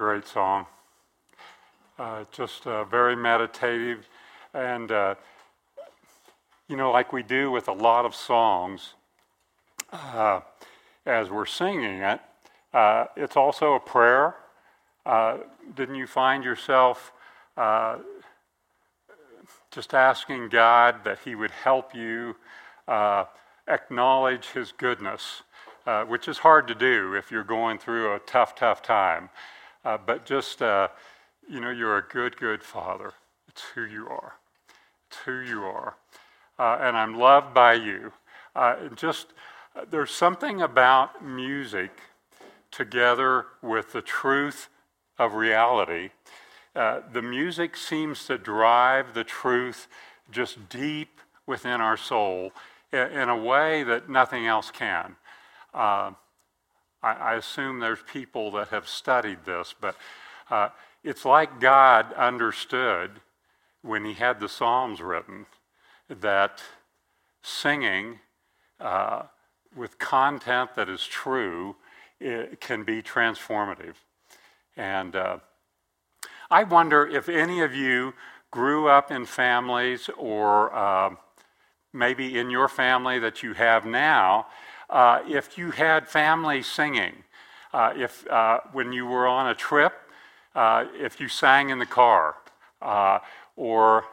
great song. Uh, just uh, very meditative. And, uh, you know, like we do with a lot of songs, uh, as we're singing it, uh, it's also a prayer. Uh, didn't you find yourself just asking God that He would help you acknowledge His goodness? which is hard to do if you're going through a tough, tough time. Uh, but just, uh, you know, you're a good, good father. It's who you are. It's who you are. Uh, and I'm loved by you. Uh, just, uh, there's something about music together with the truth of reality. the music seems to drive the truth just deep within our soul in, in a way that nothing else can. I, I, assume there's people that have studied this, but uh, it's like God understood when He had the Psalms written that singing uh, with content that is true can be transformative. And uh, I wonder if any of you grew up in families or uh, maybe in your family that you have now uh, if you had family singing, uh, if uh, when you were on a trip, uh, if you sang in the car, uh, or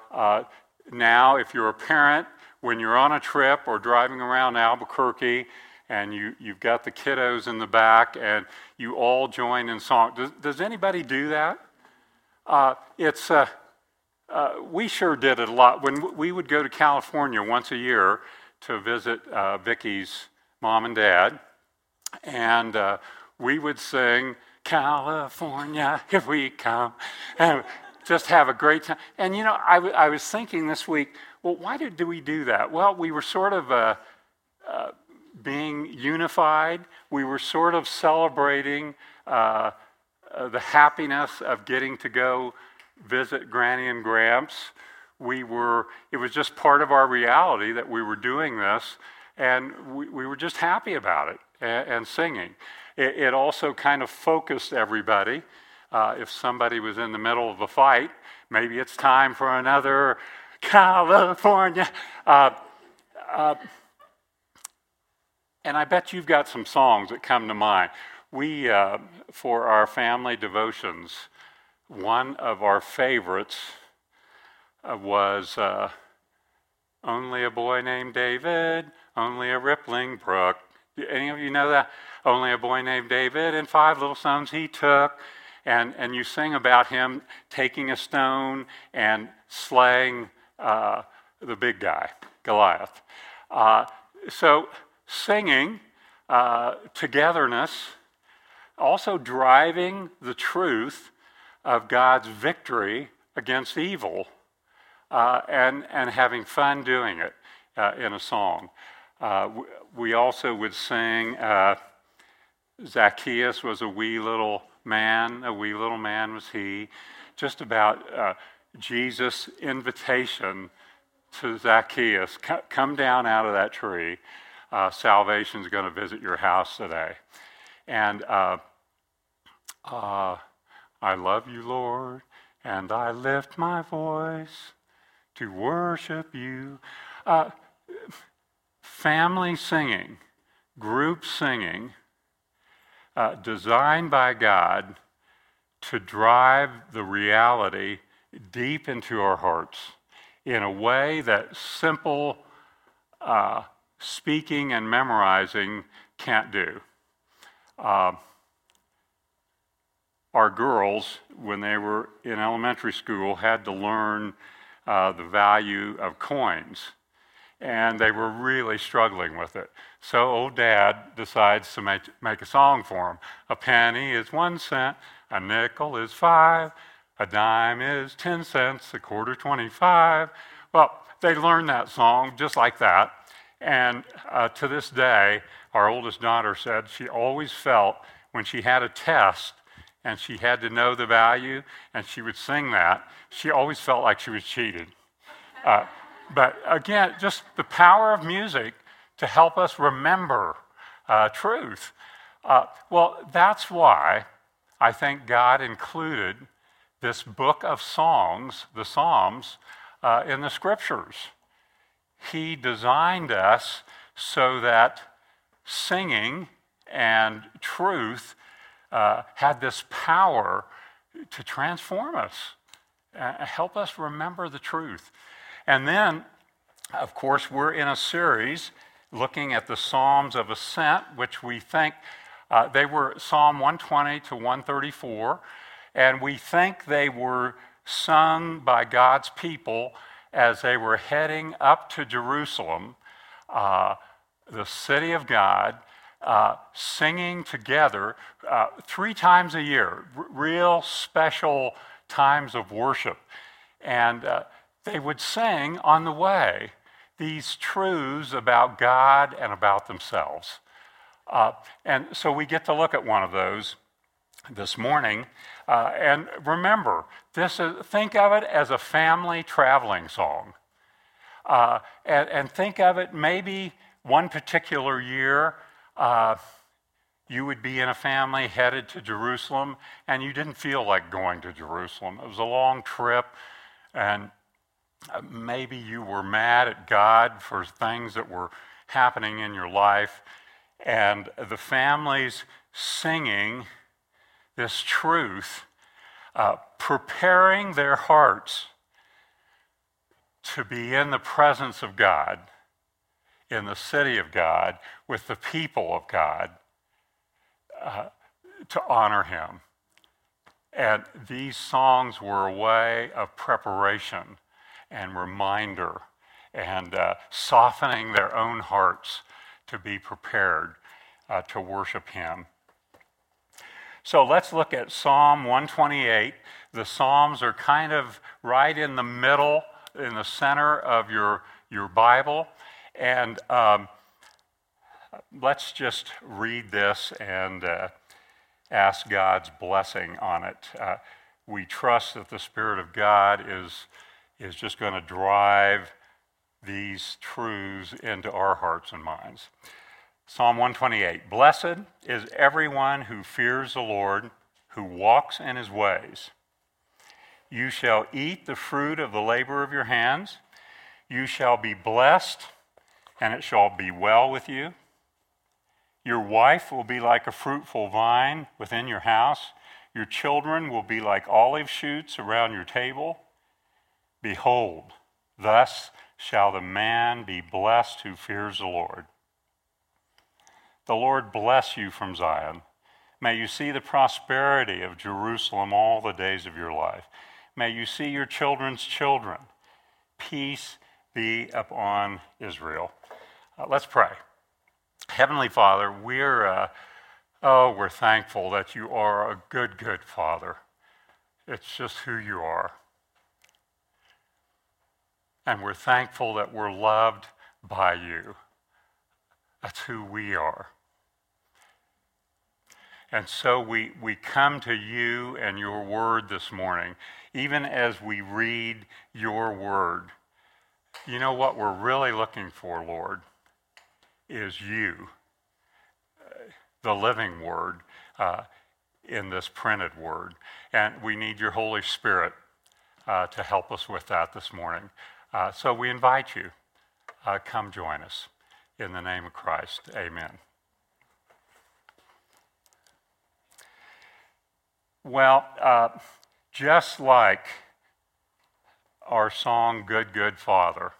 now if you're a parent, when you're on a trip or driving around Albuquerque and you, you've got the kiddos in the back and you all join in song. Does, does anybody do that? Uh, it's, uh, uh, we sure did it a lot. When we would go to California once a year to visit Vicky's mom and dad, and uh, we would sing California, here we come, and just have a great time. And you know, I, w- I was thinking this week, well, why did, do we do that? Well, we were sort of uh, uh, being unified. We were sort of celebrating uh, uh, the happiness of getting to go visit Granny and Gramps. We were, it was just part of our reality that we were doing this. And we, we were just happy about it and, and singing. It, it, also kind of focused everybody. Uh, if somebody was in the middle of a fight, maybe it's time for another California. Uh, uh, and I bet you've got some songs that come to mind. We, uh, for our family devotions, one of our favorites uh, was uh, Only a Boy Named David only a rippling brook. Any of you know that? Only a boy named David and five little sons he took. And, and you sing about him taking a stone and slaying uh, the big guy, Goliath. Uh, so, singing, uh, togetherness, also driving the truth of God's victory against evil, uh, and, and having fun doing it uh, in a song. Uh, we also would sing, uh, Zacchaeus was a wee little man, a wee little man was he, just about uh, Jesus' invitation to Zacchaeus come down out of that tree. Uh, Salvation is going to visit your house today. And uh, uh, I love you, Lord, and I lift my voice to worship you. Uh, family singing, group singing, uh, designed by God to drive the reality deep into our hearts in a way that simple uh, speaking and memorizing can't do. Uh, our girls, when they were in elementary school, had to learn uh, the value of coins and they were really struggling with it. So old dad decides to make, make a song for them. A penny is one cent, a nickel is five, a dime is 10 cents, a quarter 25. Well, they learned that song just like that. And uh, to this day, our oldest daughter said she always felt when she had a test and she had to know the value and she would sing that, she always felt like she was cheated. Uh, but again, just the power of music to help us remember uh, truth. Uh, well, that's why I think God included this book of songs, the Psalms, uh, in the scriptures. He designed us so that singing and truth uh, had this power to transform us, uh, help us remember the truth. And then, of course, we're in a series looking at the Psalms of Ascent, which we think uh, they were Psalm 120 to 134, and we think they were sung by God's people as they were heading up to Jerusalem, uh, the city of God, uh, singing together uh, three times a year, r- real special times of worship. And uh, they would sing on the way these truths about God and about themselves. Uh, and so we get to look at one of those this morning. Uh, and remember, this is, think of it as a family traveling song. Uh, and, and, think of it maybe one particular year, uh, you would be in a family headed to Jerusalem, and you didn't feel like going to Jerusalem. It was a long trip, and maybe you were mad at God for things that were happening in your life, and the families singing this truth, uh, preparing their hearts to be in the presence of God, in the city of God, with the people of God, uh, to honor Him. And these songs were a way of preparation and reminder and uh, softening their own hearts to be prepared uh, to worship Him. So let's look at Psalm 128. The Psalms are kind of right in the middle, in the center of your, your Bible. And um, let's just read this and uh, ask God's blessing on it. Uh, we trust that the Spirit of God is, is just going to drive these truths into our hearts and minds. Psalm 128 Blessed is everyone who fears the Lord, who walks in his ways. You shall eat the fruit of the labor of your hands. You shall be blessed, and it shall be well with you. Your wife will be like a fruitful vine within your house. Your children will be like olive shoots around your table. Behold, thus shall the man be blessed who fears the Lord. The Lord bless you from Zion. May you see the prosperity of Jerusalem all the days of your life. May you see your children's children. Peace be upon Israel. Uh, let's pray. Heavenly Father, we're, uh, oh, we're thankful that you are a good, good Father. It's just who you are. And we're thankful that we're loved by you. That's who we are. And so we, we come to you and your word this morning, even as we read your word. You know what we're really looking for, Lord, is you, the living word uh, in this printed word. And we need your Holy Spirit uh, to help us with that this morning. Uh, so we invite you, uh, come join us. In the name of Christ, amen. Well, uh, just like our song, Good, Good Father,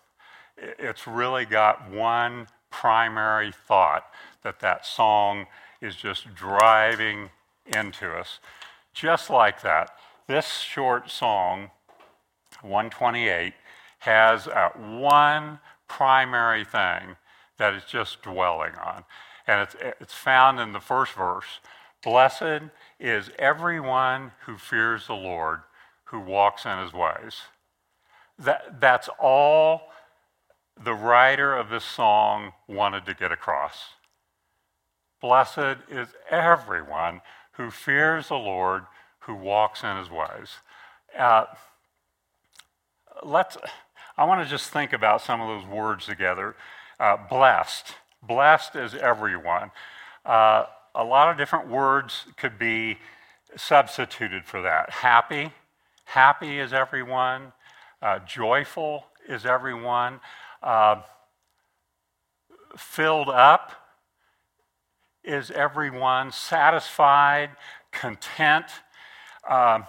it's really got one primary thought that that song is just driving into us. Just like that, this short song, 128, has uh, one primary thing that it's just dwelling on. And it's, it's found in the first verse Blessed is everyone who fears the Lord, who walks in his ways. That, that's all the writer of this song wanted to get across. Blessed is everyone who fears the Lord, who walks in his ways. Uh, let's, I want to just think about some of those words together. Uh, blessed. Blessed is everyone. Uh, a lot of different words could be substituted for that. Happy, happy is everyone. Uh, joyful is everyone. Uh, filled up is everyone. Satisfied, content. Uh,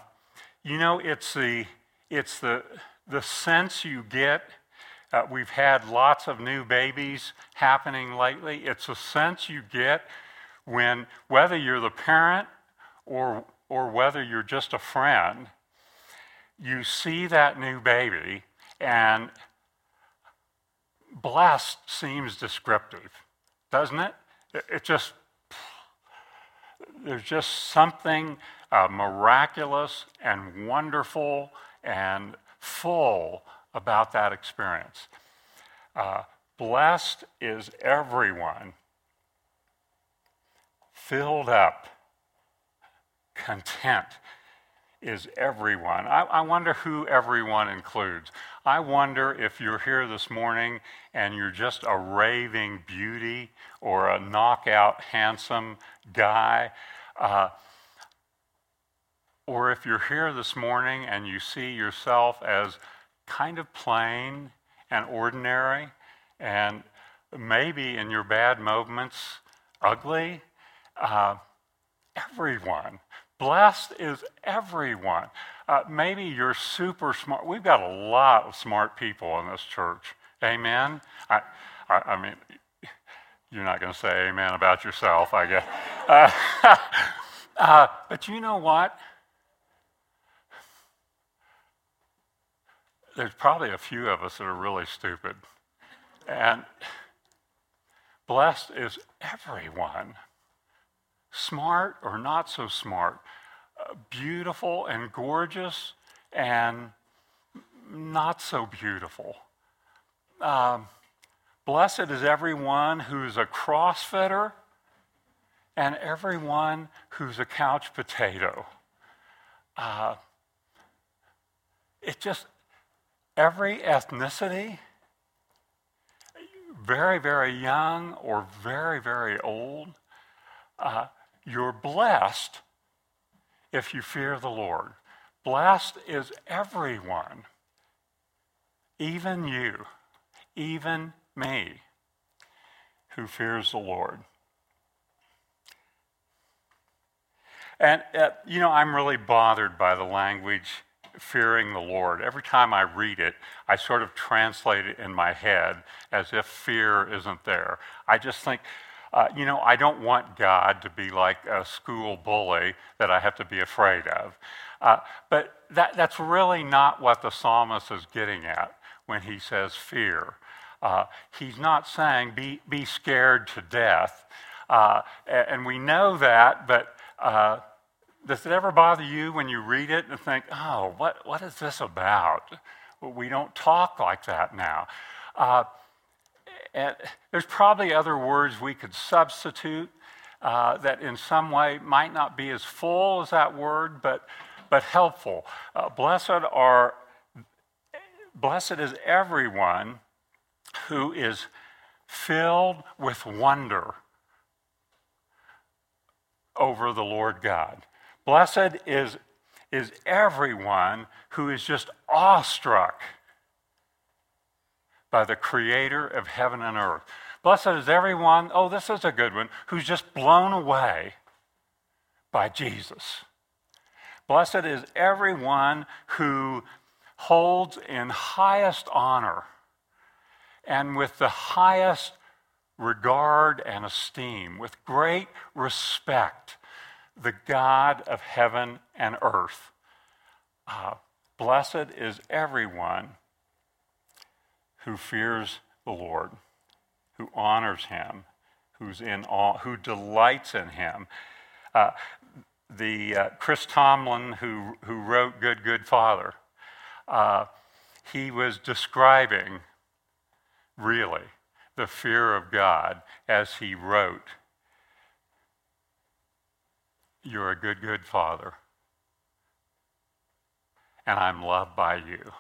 you know, it's the it's the the sense you get. Uh, we've had lots of new babies happening lately. It's a sense you get when whether you're the parent or or whether you're just a friend, you see that new baby and blessed seems descriptive, doesn't it? It just, there's just something uh, miraculous and wonderful and full about that experience. Uh, blessed is everyone filled up, content is everyone. I, I, wonder who everyone includes. I wonder if you're here this morning and you're just a raving beauty or a knockout handsome guy. Uh, or if you're here this morning and you see yourself as kind of plain and ordinary and maybe in your bad moments ugly, uh, everyone Blessed is everyone. Uh, maybe you're super smart. We've got a lot of smart people in this church. Amen? I, I, I mean, you're not going to say amen about yourself, I guess. Uh, uh, but you know what? There's probably a few of us that are really stupid. And blessed is everyone smart or not so smart, uh, beautiful and gorgeous and not so beautiful. Um, blessed is everyone who's a crossfitter and everyone who's a couch potato. Uh, it just, every ethnicity, very, very young or very, very old, uh, you're blessed if you fear the Lord. Blessed is everyone, even you, even me, who fears the Lord. And, uh, you know, I'm really bothered by the language fearing the Lord. Every time I read it, I sort of translate it in my head as if fear isn't there. I just think, uh, you know, I don't want God to be like a school bully that I have to be afraid of. Uh, but that, that's really not what the psalmist is getting at when he says fear. Uh, he's not saying be, be scared to death. Uh, and we know that, but uh, does it ever bother you when you read it and think, oh, what, what is this about? We don't talk like that now. Uh, and there's probably other words we could substitute uh, that in some way might not be as full as that word, but, but helpful. Uh, blessed are blessed is everyone who is filled with wonder over the Lord God. Blessed is, is everyone who is just awestruck by the creator of heaven and earth. Blessed is everyone, oh, this is a good one, who's just blown away by Jesus. Blessed is everyone who holds in highest honor and with the highest regard and esteem, with great respect, the God of heaven and earth. Uh, blessed is everyone who fears the Lord, who honors him, who's in awe, who delights in him. Uh, the uh, Chris Tomlin, who, who wrote Good, Good Father, uh, he was describing really the fear of God as he wrote, You're a good, good father, and I'm loved by you.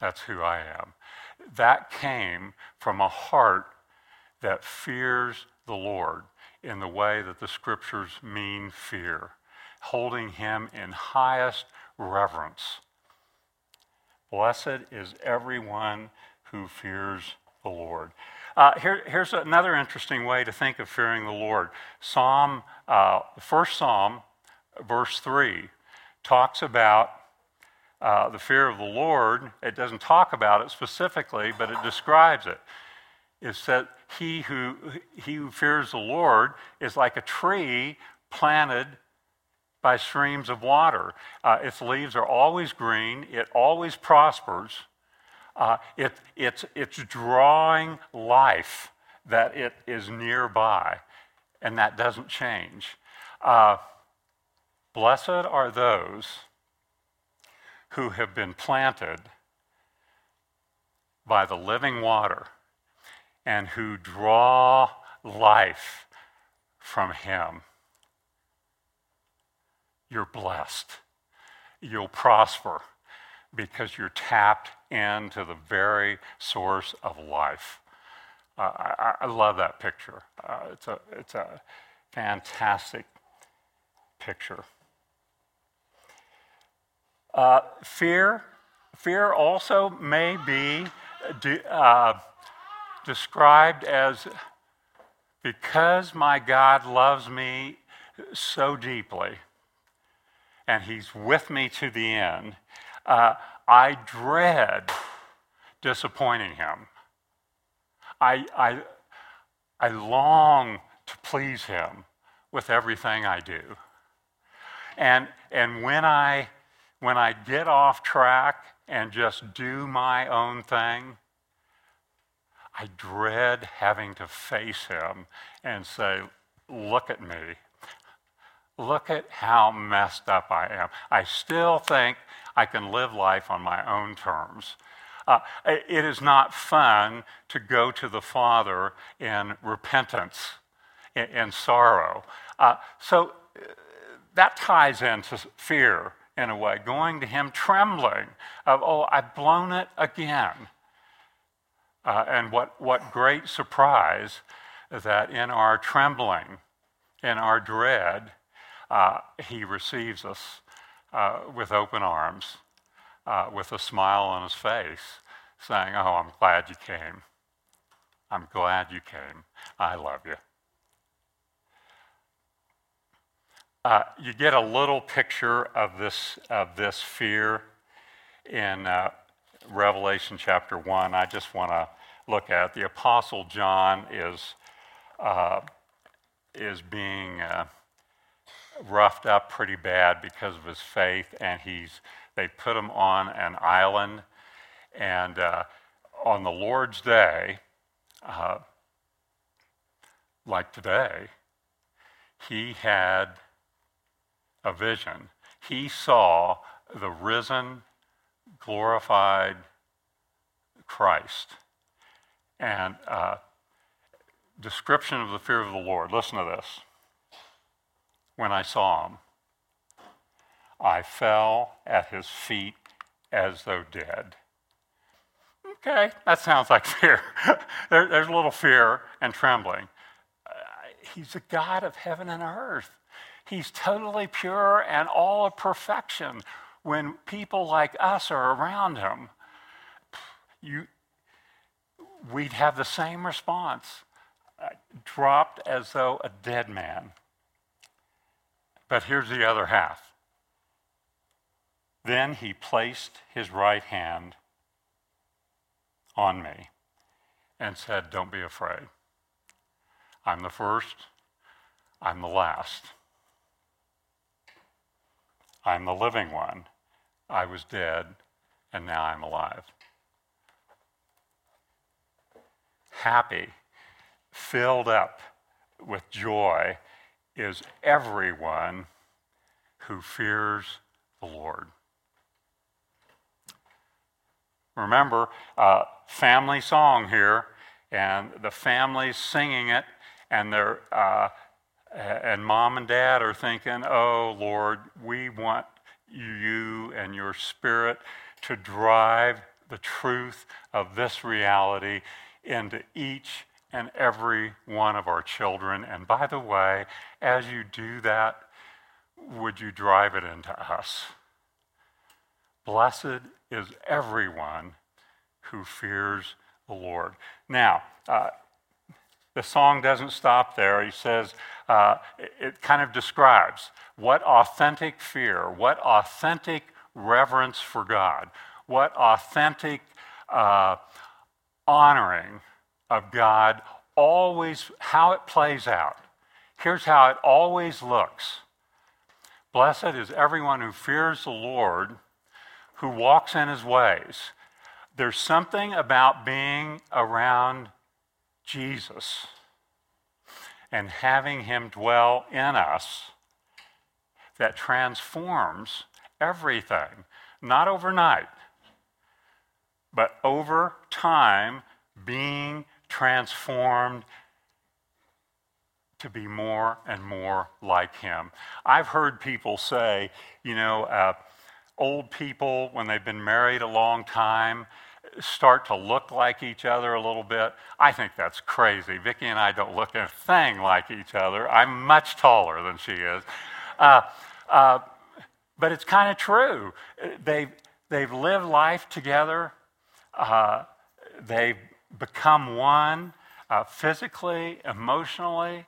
That's who I am. That came from a heart that fears the Lord in the way that the scriptures mean fear. holding him in highest reverence. Blessed is everyone who fears the Lord. Uh, here, here's another interesting way to think of fearing the Lord. Psalm, uh, the first Psalm, verse 3, talks about uh, the fear of the Lord. It doesn't talk about it specifically, but it describes it. It said, he who, he who fears the Lord is like a tree planted by streams of water. Uh, its leaves are always green, it always prospers. Uh, it, it's, it's drawing life that it is nearby, and that doesn't change. Uh, blessed are those who have been planted by the living water and who draw life from Him. You're blessed. You'll prosper because you're tapped into the very source of life. Uh, I, I, love that picture. Uh, it's, a, it's a fantastic picture. Uh, fear, fear also may be de- uh, described as because my God loves me so deeply and he's with me to the end, uh, I dread disappointing him. I, I, I long to please him with everything I do. And, and when, I, when I get off track and just do my own thing, I dread having to face him and say, Look at me. Look at how messed up I am. I still think I can live life on my own terms. Uh, it is not fun to go to the Father in repentance and sorrow. Uh, so uh, that ties into fear in a way, going to Him trembling of, oh, I've blown it again. Uh, and what, what great surprise that in our trembling, in our dread, uh, he receives us uh, with open arms, uh, with a smile on his face, saying, Oh, I'm glad you came. I'm glad you came. I love you. Uh, you get a little picture of this, of this fear in uh, Revelation chapter 1. I just want to look at. The Apostle John is, uh, is being roughed up pretty bad because of his faith, and he's they put him on an island, and uh, on the Lord's day, uh, like today, he had a vision. He saw the risen, glorified Christ, and uh, description of the fear of the Lord. Listen to this when I saw him. I fell at his feet as though dead. Okay, that sounds like fear. there, there's a little fear and trembling. Uh, he's a God of heaven and earth. He's totally pure and all of perfection. When people like us are around him, you, we'd have the same response uh, dropped as though a dead man. But here's the other half. Then he placed his right hand on me and said, Don't be afraid. I'm the first, I'm the last. I'm the living one. I was dead, and now I'm alive. Happy, filled up with joy is everyone who fears the Lord. Remember, uh, family song here, and the family's singing it, and they're uh, and mom and dad are thinking, "Oh Lord, we want you and your Spirit to drive the truth of this reality into each and every one of our children. And by the way, as you do that, would you drive it into us? Blessed is everyone who fears the Lord. Now, uh, the song doesn't stop there. He says, uh, it, kind of describes what authentic fear, what authentic reverence for God, what authentic uh, honoring of God always, how it plays out. Here's how it always looks Blessed is everyone who fears the Lord, who walks in his ways. There's something about being around Jesus and having him dwell in us that transforms everything, not overnight, but over time being transformed to be more and more like him. I've heard people say, you know, uh, old people, when they've been married a long time, start to look like each other a little bit. I think that's crazy. Vicki and I don't look a thing like each other. I'm much taller than she is. Uh, uh, but it's kind of true. They've, they've lived life together, uh, they've become one uh, physically, emotionally,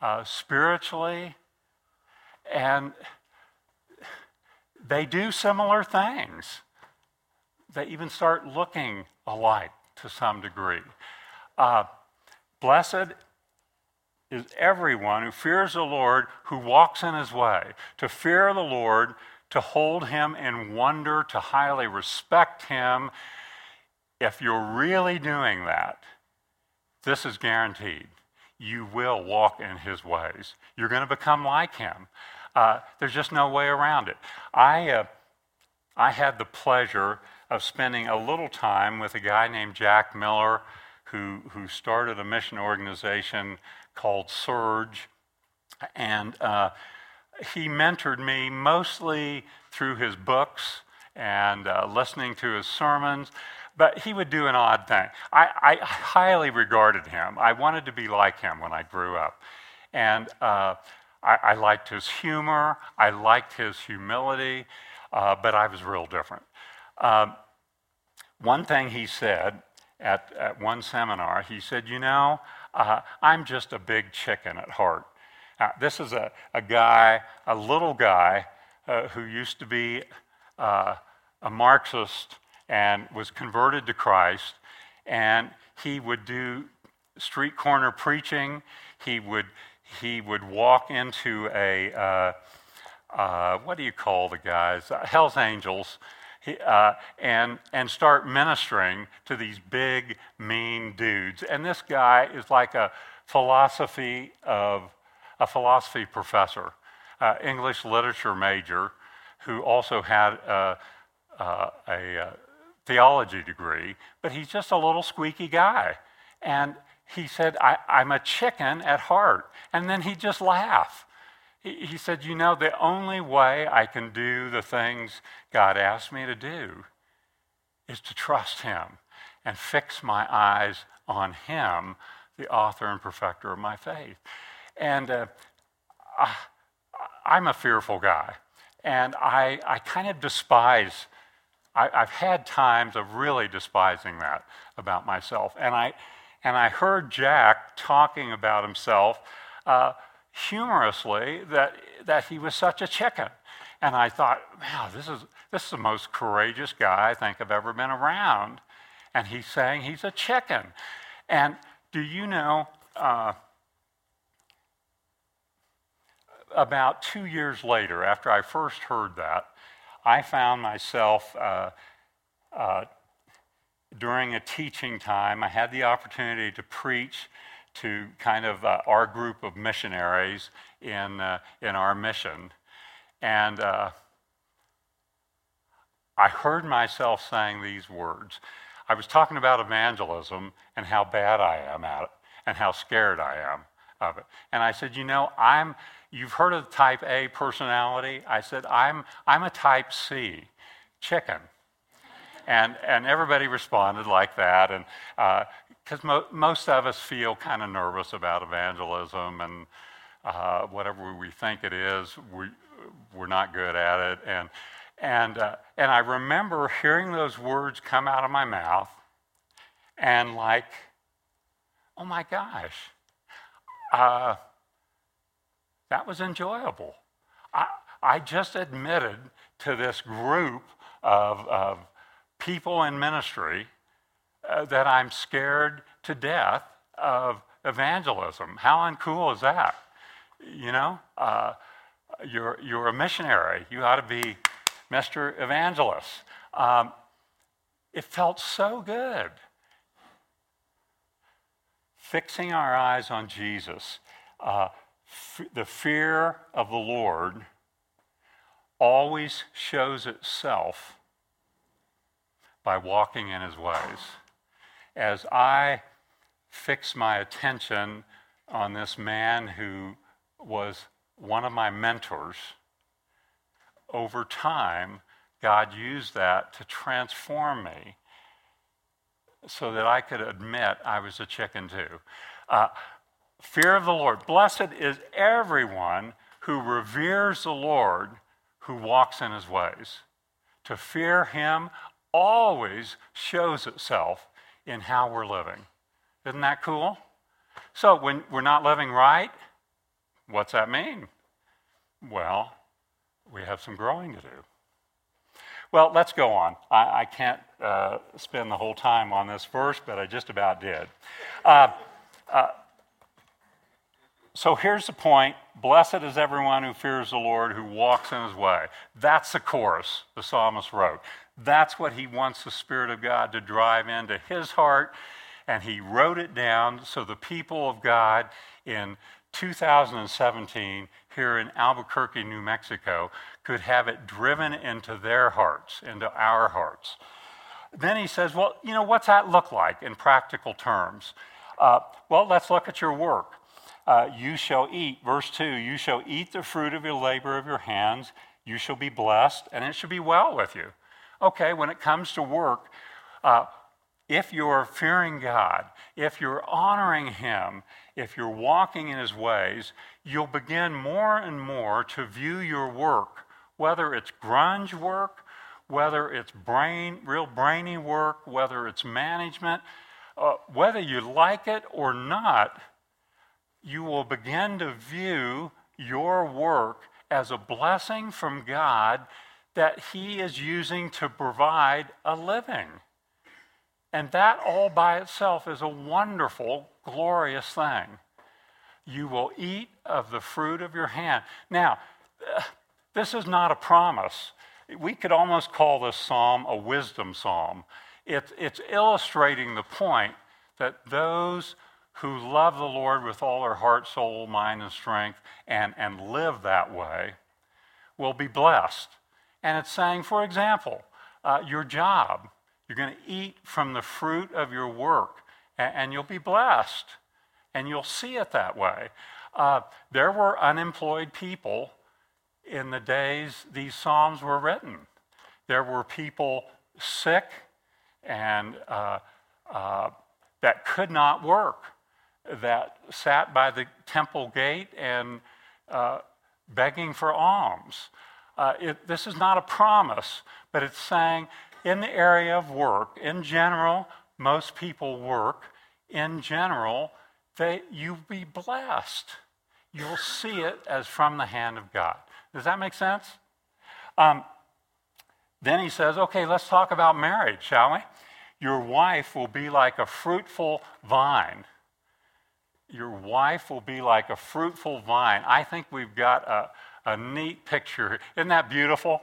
uh, spiritually, and they do similar things they even start looking alike to some degree. Uh, blessed is everyone who fears the Lord, who walks in his way. To fear the Lord, to hold him in wonder, to highly respect him. If you're really doing that, this is guaranteed. You will walk in his ways. You're going to become like him. Uh, there's just no way around it. I, uh, I had the pleasure of spending a little time with a guy named Jack Miller who, who started a mission organization called Serge. And uh, he mentored me mostly through his books and uh, listening to his sermons, but he would do an odd thing. I, I, highly regarded him. I wanted to be like him when I grew up. And uh, I, I, liked his humor, I liked his humility, uh, but I was real different. Um, one thing he said at, at one seminar, he said, You know, uh, I'm just a big chicken at heart. Uh, this is a, a guy, a little guy, uh, who used to be uh, a Marxist and was converted to Christ, and he would do street corner preaching. He would, he would walk into a, uh, uh, what do you call the guys? Hell's Angels uh, and, and start ministering to these big, mean dudes. And this guy is like a philosophy of a philosophy professor, uh, English literature major, who also had a, a, a theology degree, but he's just a little squeaky guy. And he said, I, am a chicken at heart. And then he'd just laugh. He said, You know, the only way I can do the things God asked me to do is to trust Him and fix my eyes on Him, the author and perfecter of my faith. And uh, I, I'm a fearful guy, and I, I kind of despise. I, have had times of really despising that about myself. And I, and I heard Jack talking about himself. Uh, humorously that, that he was such a chicken. And I thought, wow, this is, this is the most courageous guy I think I've ever been around. And he's saying he's a chicken. And do you know, uh, about two years later, after I first heard that, I found myself uh, uh, during a teaching time, I had the opportunity to preach to kind of uh, our group of missionaries in, uh, in our mission. And uh, I heard myself saying these words. I was talking about evangelism and how bad I am at it and how scared I am of it. And I said, you know, I'm, you've heard of the type A personality? I said, I'm, I'm a type C, chicken. And, and everybody responded like that. And uh, because mo- most of us feel kind of nervous about evangelism and uh, whatever we think it is, we, we're not good at it. And, and, uh, and I remember hearing those words come out of my mouth and, like, oh my gosh, uh, that was enjoyable. I, I just admitted to this group of, of people in ministry uh, that I'm scared to death of evangelism. How uncool is that? You know, uh, you're, you're a missionary. You ought to be Mr. Evangelist. Um, it felt so good. Fixing our eyes on Jesus, uh, the fear of the Lord always shows itself by walking in his ways. As I fix my attention on this man who was one of my mentors, over time, God used that to transform me so that I could admit I was a chicken too. Uh, fear of the Lord. Blessed is everyone who reveres the Lord, who walks in his ways. To fear him always shows itself in how we're living. Isn't that cool? So, when we're not living right, what's that mean? Well, we have some growing to do. Well, let's go on. I, I can't uh, spend the whole time on this verse, but I just about did. Uh, uh, so here's the point Blessed is everyone who fears the Lord, who walks in his way. That's the chorus the psalmist wrote. That's what he wants the Spirit of God to drive into his heart. And he wrote it down so the people of God in 2017 here in Albuquerque, New Mexico, could have it driven into their hearts, into our hearts. Then he says, Well, you know, what's that look like in practical terms? Uh, well, let's look at your work. Uh, you shall eat, verse 2, you shall eat the fruit of your labor of your hands, you shall be blessed, and it shall be well with you. Okay, when it comes to work, uh, if you're fearing God, if you're honoring Him, if you're walking in His ways, you'll begin more and more to view your work, whether it's grunge work, whether it's brain, real brainy work, whether it's management, uh, whether you like it or not, you will begin to view your work as a blessing from God that He is using to provide a living. And that all by itself is a wonderful, glorious thing. You will eat of the fruit of your hand. Now, this is not a promise. We could almost call this psalm a wisdom psalm. It, it's illustrating the point that those who love the Lord with all their heart, soul, mind, and strength and, and live that way will be blessed. And it's saying, for example, uh, your job. You're going to eat from the fruit of your work, and, and you'll be blessed. And you'll see it that way. Uh, there were unemployed people in the days these Psalms were written. There were people sick and uh, uh, that could not work, that sat by the temple gate and uh, begging for alms. Uh, it, this is not a promise, but it's saying in the area of work, in general, most people work. In general, they, you'll be blessed. You'll see it as from the hand of God. Does that make sense? Um, then he says, okay, let's talk about marriage, shall we? Your wife will be like a fruitful vine. Your wife will be like a fruitful vine. I think we've got a, a neat picture. Isn't that beautiful?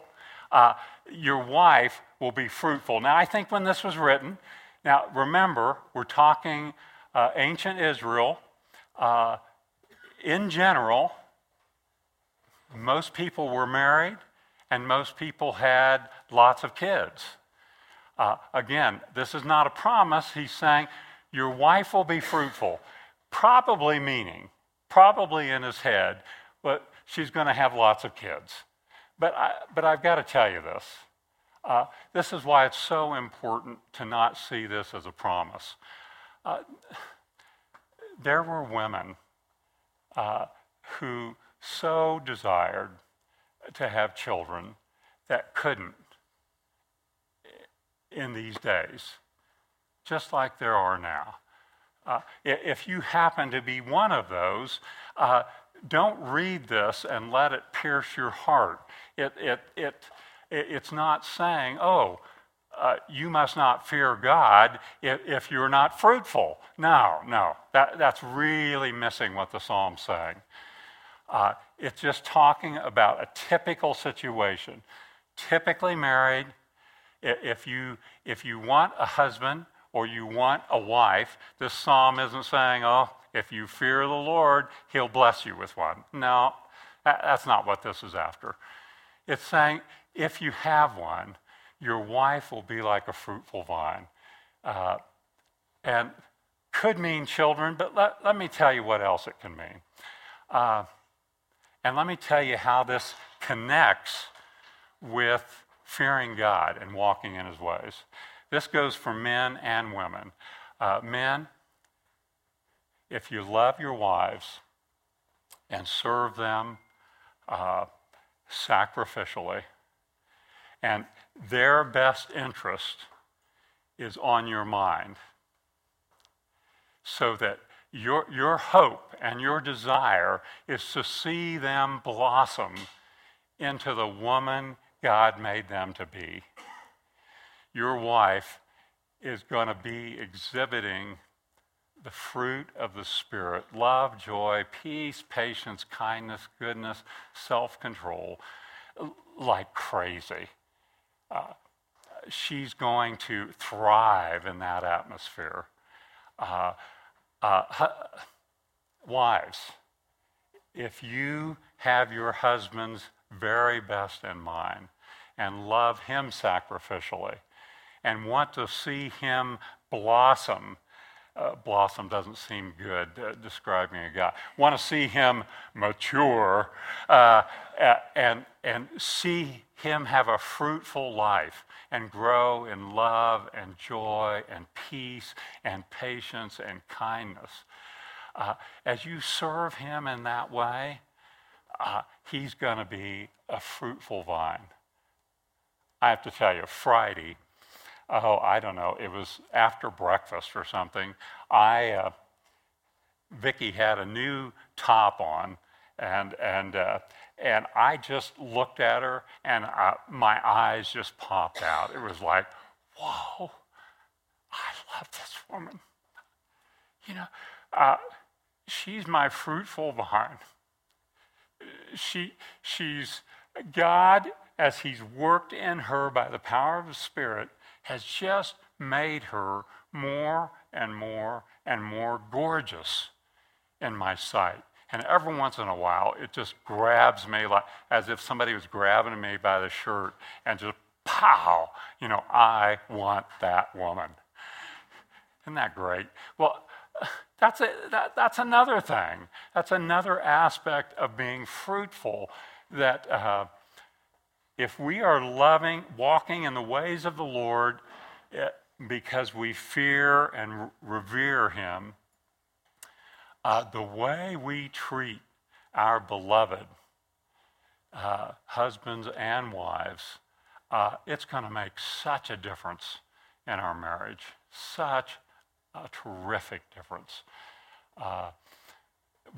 Uh, your wife will be fruitful. Now, I think when this was written, now remember, we're talking uh, ancient Israel. Uh, in general, most people were married and most people had lots of kids. Uh, again, this is not a promise. He's saying, Your wife will be fruitful. Probably meaning, probably in his head, but she's going to have lots of kids. But, I, but I've got to tell you this. Uh, this is why it's so important to not see this as a promise. Uh, there were women uh, who so desired to have children that couldn't in these days, just like there are now. Uh, if you happen to be one of those, uh, don't read this and let it pierce your heart. It, it, it, it's not saying, oh, uh, you must not fear God if, if, you're not fruitful. No, no, that, that's really missing what the psalm's saying. Uh, it's just talking about a typical situation. Typically married, if you, if you want a husband or you want a wife, this psalm isn't saying, oh, if you fear the Lord, he'll bless you with one. No, that's not what this is after. It's saying, if you have one, your wife will be like a fruitful vine. Uh, and could mean children, but let, let me tell you what else it can mean. Uh, and let me tell you how this connects with fearing God and walking in his ways. This goes for men and women. Uh, men, if you love your wives and serve them uh, sacrificially, and their best interest is on your mind, so that your, your hope and your desire is to see them blossom into the woman God made them to be. Your wife is going to be exhibiting the fruit of the Spirit love, joy, peace, patience, kindness, goodness, self control like crazy. Uh, she's going to thrive in that atmosphere. Uh, uh, wives, if you have your husband's very best in mind and love him sacrificially and want to see him blossom, uh, blossom doesn't seem good uh, describing a guy. Want to see him mature uh, and, and see him have a fruitful life and grow in love and joy and peace and patience and kindness. Uh, as you serve him in that way, uh, he's going to be a fruitful vine. I have to tell you, Friday, oh, I don't know, it was after breakfast or something. I, uh, Vicky had a new top on, and and uh, and I just looked at her, and I, my eyes just popped out. It was like, whoa, I love this woman. You know, uh, she's my fruitful vine. She, she's God, as He's worked in her by the power of His Spirit, has just made her more and more and more gorgeous in my sight. And every once in a while, it just grabs me like as if somebody was grabbing me by the shirt and just pow, you know, I want that woman. Isn't that great? Well, that's, a, that, that's another thing. That's another aspect of being fruitful that uh, if we are loving, walking in the ways of the Lord eh, because we fear and revere Him, uh, the way we treat our beloved uh, husbands and wives, uh, it's going to make such a difference in our marriage. Such a terrific difference. Uh,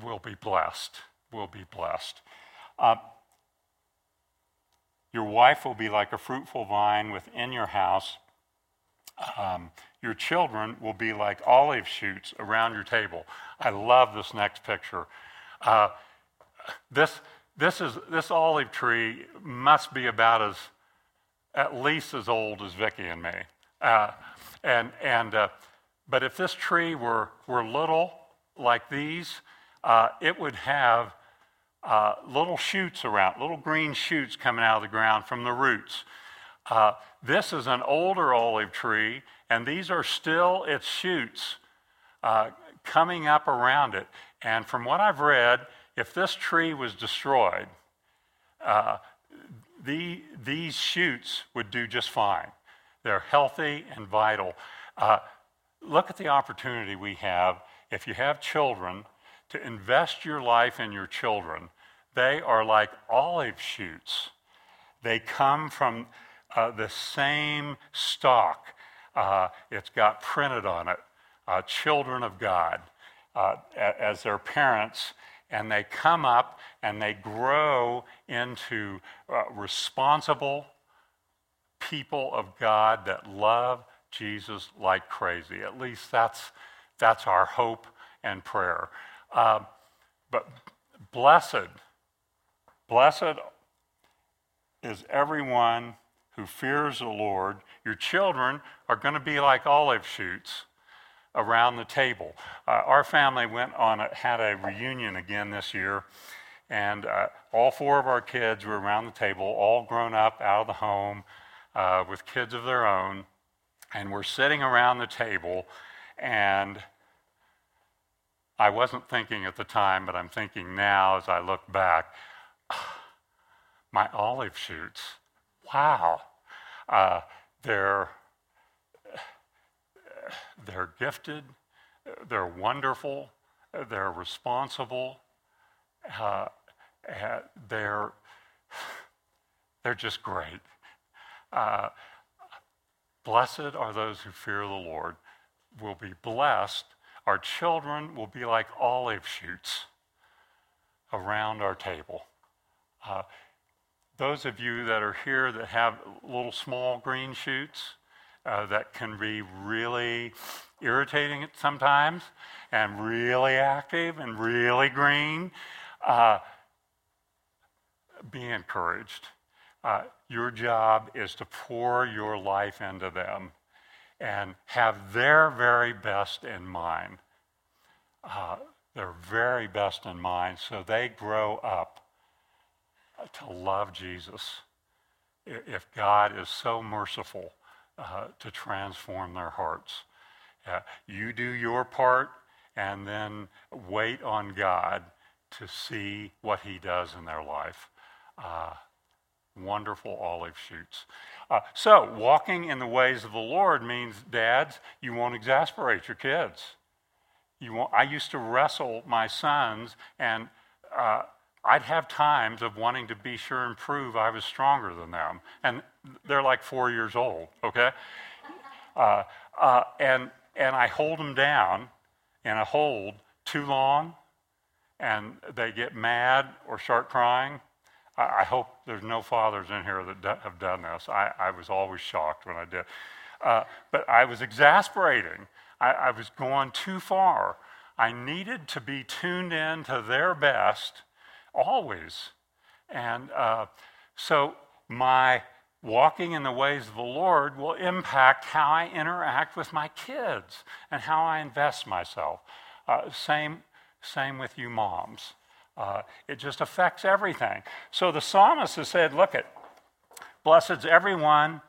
we'll be blessed. We'll be blessed. Your wife will be like a fruitful vine within your house. Um, your children will be like olive shoots around your table. I love this next picture. Uh, this, this, is, this olive tree must be about as, at least as old as Vicky and me. Uh, and, and, uh, but if this tree were, were little, like these, uh, it would have uh, little shoots around, little green shoots coming out of the ground from the roots. Uh, this is an older olive tree, and these are still its shoots uh, coming up around it. And from what I've read, if this tree was destroyed, uh, the, these shoots would do just fine. They're healthy and vital. Uh, look at the opportunity we have if you have children to invest your life in your children they are like olive shoots. They come from uh, the same stock. Uh, it's got printed on it, uh, children of God, uh, as their parents, and they come up and they grow into uh, responsible people of God that love Jesus like crazy. At least that's, that's our hope and prayer. Uh, but blessed, blessed is everyone who fears the Lord. Your children are going to be like olive shoots around the table. Uh, our family went on a, had a reunion again this year, and uh, all four of our kids were around the table, all grown up out of the home uh, with kids of their own, and we're sitting around the table, and I wasn't thinking at the time, but I'm thinking now as I look back. My olive shoots. Wow. Uh, they're they're gifted, they're wonderful, they're responsible, uh, they're, they're just great. Uh, blessed are those who fear the Lord, will be blessed. Our children will be like olive shoots around our table. Uh, those of you that are here that have little small green shoots, uh, that can be really irritating sometimes and really active and really green. Uh, be encouraged. Uh, your job is to pour your life into them and have their very best in mind. Uh, their very best in mind so they grow up to love Jesus. If God is so merciful uh, to transform their hearts. Uh, you do your part and then wait on God to see what He does in their life. Uh, wonderful olive shoots. Uh, so, walking in the ways of the Lord means, dads, you won't exasperate your kids. You won't, I used to wrestle my sons, and uh, I'd have times of wanting to be sure and prove I was stronger than them. And they're like four years old, okay? Uh, uh, and, and I hold them down in a hold too long, and they get mad or start crying. I, I hope there's no fathers in here that have done this. I, I was always shocked when I did. Uh, but I was exasperating. I, I was going too far. I needed to be tuned in to their best always. And uh, so my walking in the ways of the Lord will impact how I interact with my kids and how I invest myself. Uh, same, same with you moms. Uh, it just affects everything. So the psalmist has said, look at, blessed everyone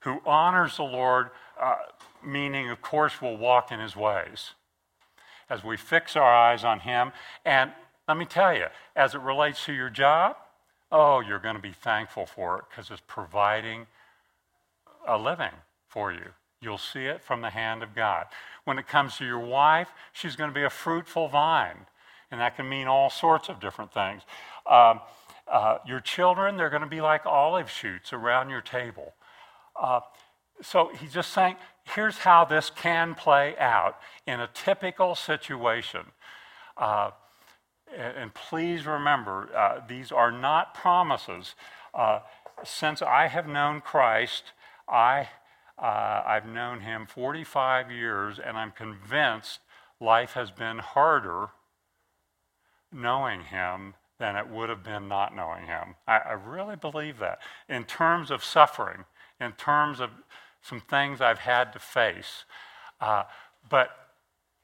who honors the Lord, uh, meaning, of course, will walk in his ways. As we fix our eyes on him, and let me tell you, as it relates to your job, oh, you're going to be thankful for it because it's providing a living for you. You'll see it from the hand of God. When it comes to your wife, she's going to be a fruitful vine, and that can mean all sorts of different things. Um, uh, your children, they're going to be like olive shoots around your table. Uh, so he's just saying, here's how this can play out in a typical situation. Uh, and please remember, uh, these are not promises. Uh, since I have known Christ, I, uh, I've known him 45 years, and I'm convinced life has been harder knowing him than it would have been not knowing him. I, I really believe that. In terms of suffering, in terms of some things I've had to face. Uh, but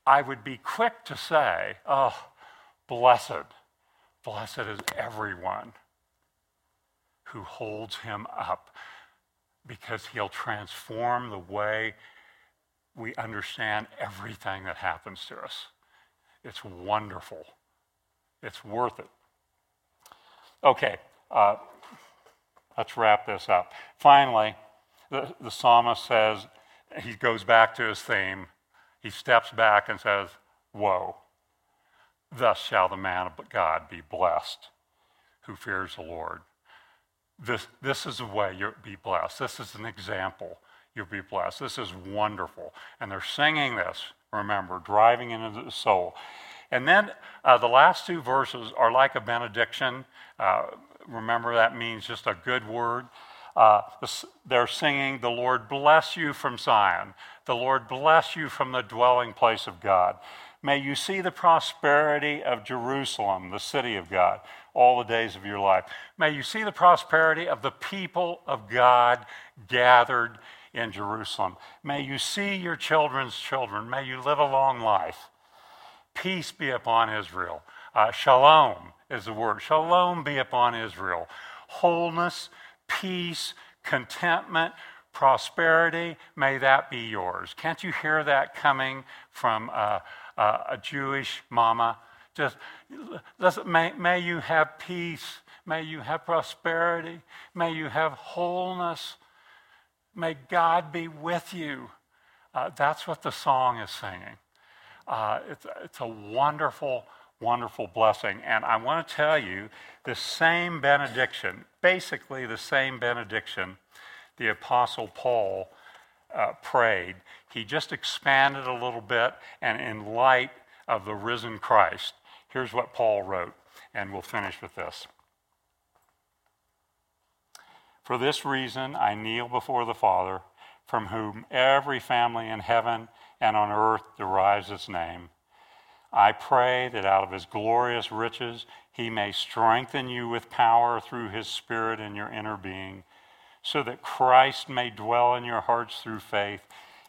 I would be quick to say, oh, Blessed, blessed is everyone who holds him up because he'll transform the way we understand everything that happens to us. It's wonderful. It's worth it. Okay, uh, let's wrap this up. Finally, the, the psalmist says, he goes back to his theme. He steps back and says, Woe. Thus shall the man of God be blessed. who fears the Lord. This, this is the way you'll be blessed. This is an example. You'll be blessed. This is wonderful. And they're singing this, remember, driving into the soul. And then uh, the last two verses are like a benediction. Uh, remember, that means just a good word. Uh, they're singing, The Lord bless you from Zion. The Lord bless you from the dwelling place of God. May you see the prosperity of Jerusalem, the city of God, all the days of your life. May you see the prosperity of the people of God gathered in Jerusalem. May you see your children's children. May you live a long life. Peace be upon Israel. Uh, shalom is the word. Shalom be upon Israel. Wholeness, peace, contentment, prosperity, may that be yours. Can't you hear that coming from uh, uh, a Jewish mama? Just may, may you have peace. May you have prosperity. May you have wholeness. May God be with you. Uh, that's what the song is singing. Uh, it's, it's a wonderful, wonderful blessing. And I want to tell you the same benediction, basically the same benediction the Apostle Paul uh, prayed. He just expanded a little bit, and in light of the risen Christ, here's what Paul wrote, and we'll finish with this. For this reason, I kneel before the Father, from whom every family in heaven and on earth derives its name. I pray that out of his glorious riches he may strengthen you with power through his Spirit in your inner being, so that Christ may dwell in your hearts through faith.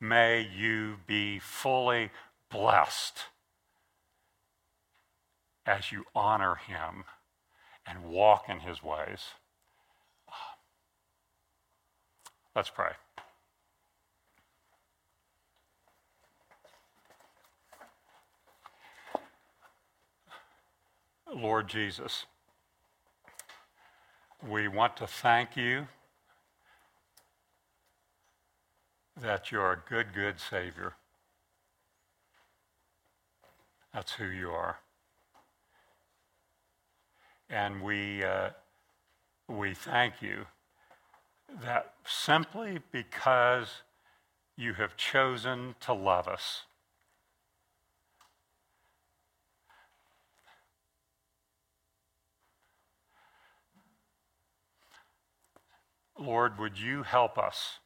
may you be fully blessed as you honor him and walk in his ways. Let's pray. Lord Jesus, we want to thank you that you're a good, good Savior. That's who you are. And we, uh, we thank you that simply because you have chosen to love us, Lord, would you help us?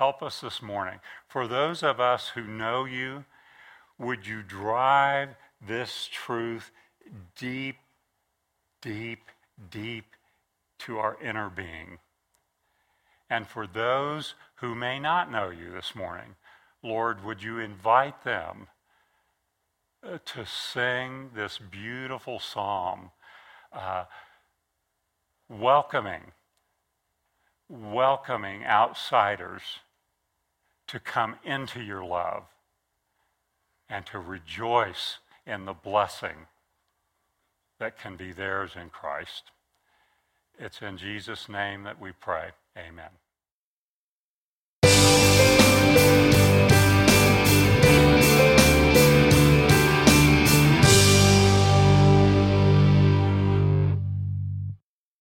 Help us this morning. For those of us who know you, would you drive this truth deep, deep, deep to our inner being? And for those who may not know you this morning, Lord, would you invite them uh, to sing this beautiful psalm, uh, welcoming welcoming outsiders to come into your love and to rejoice in the blessing that can be theirs in Christ. It's in Jesus' name that we pray. Amen.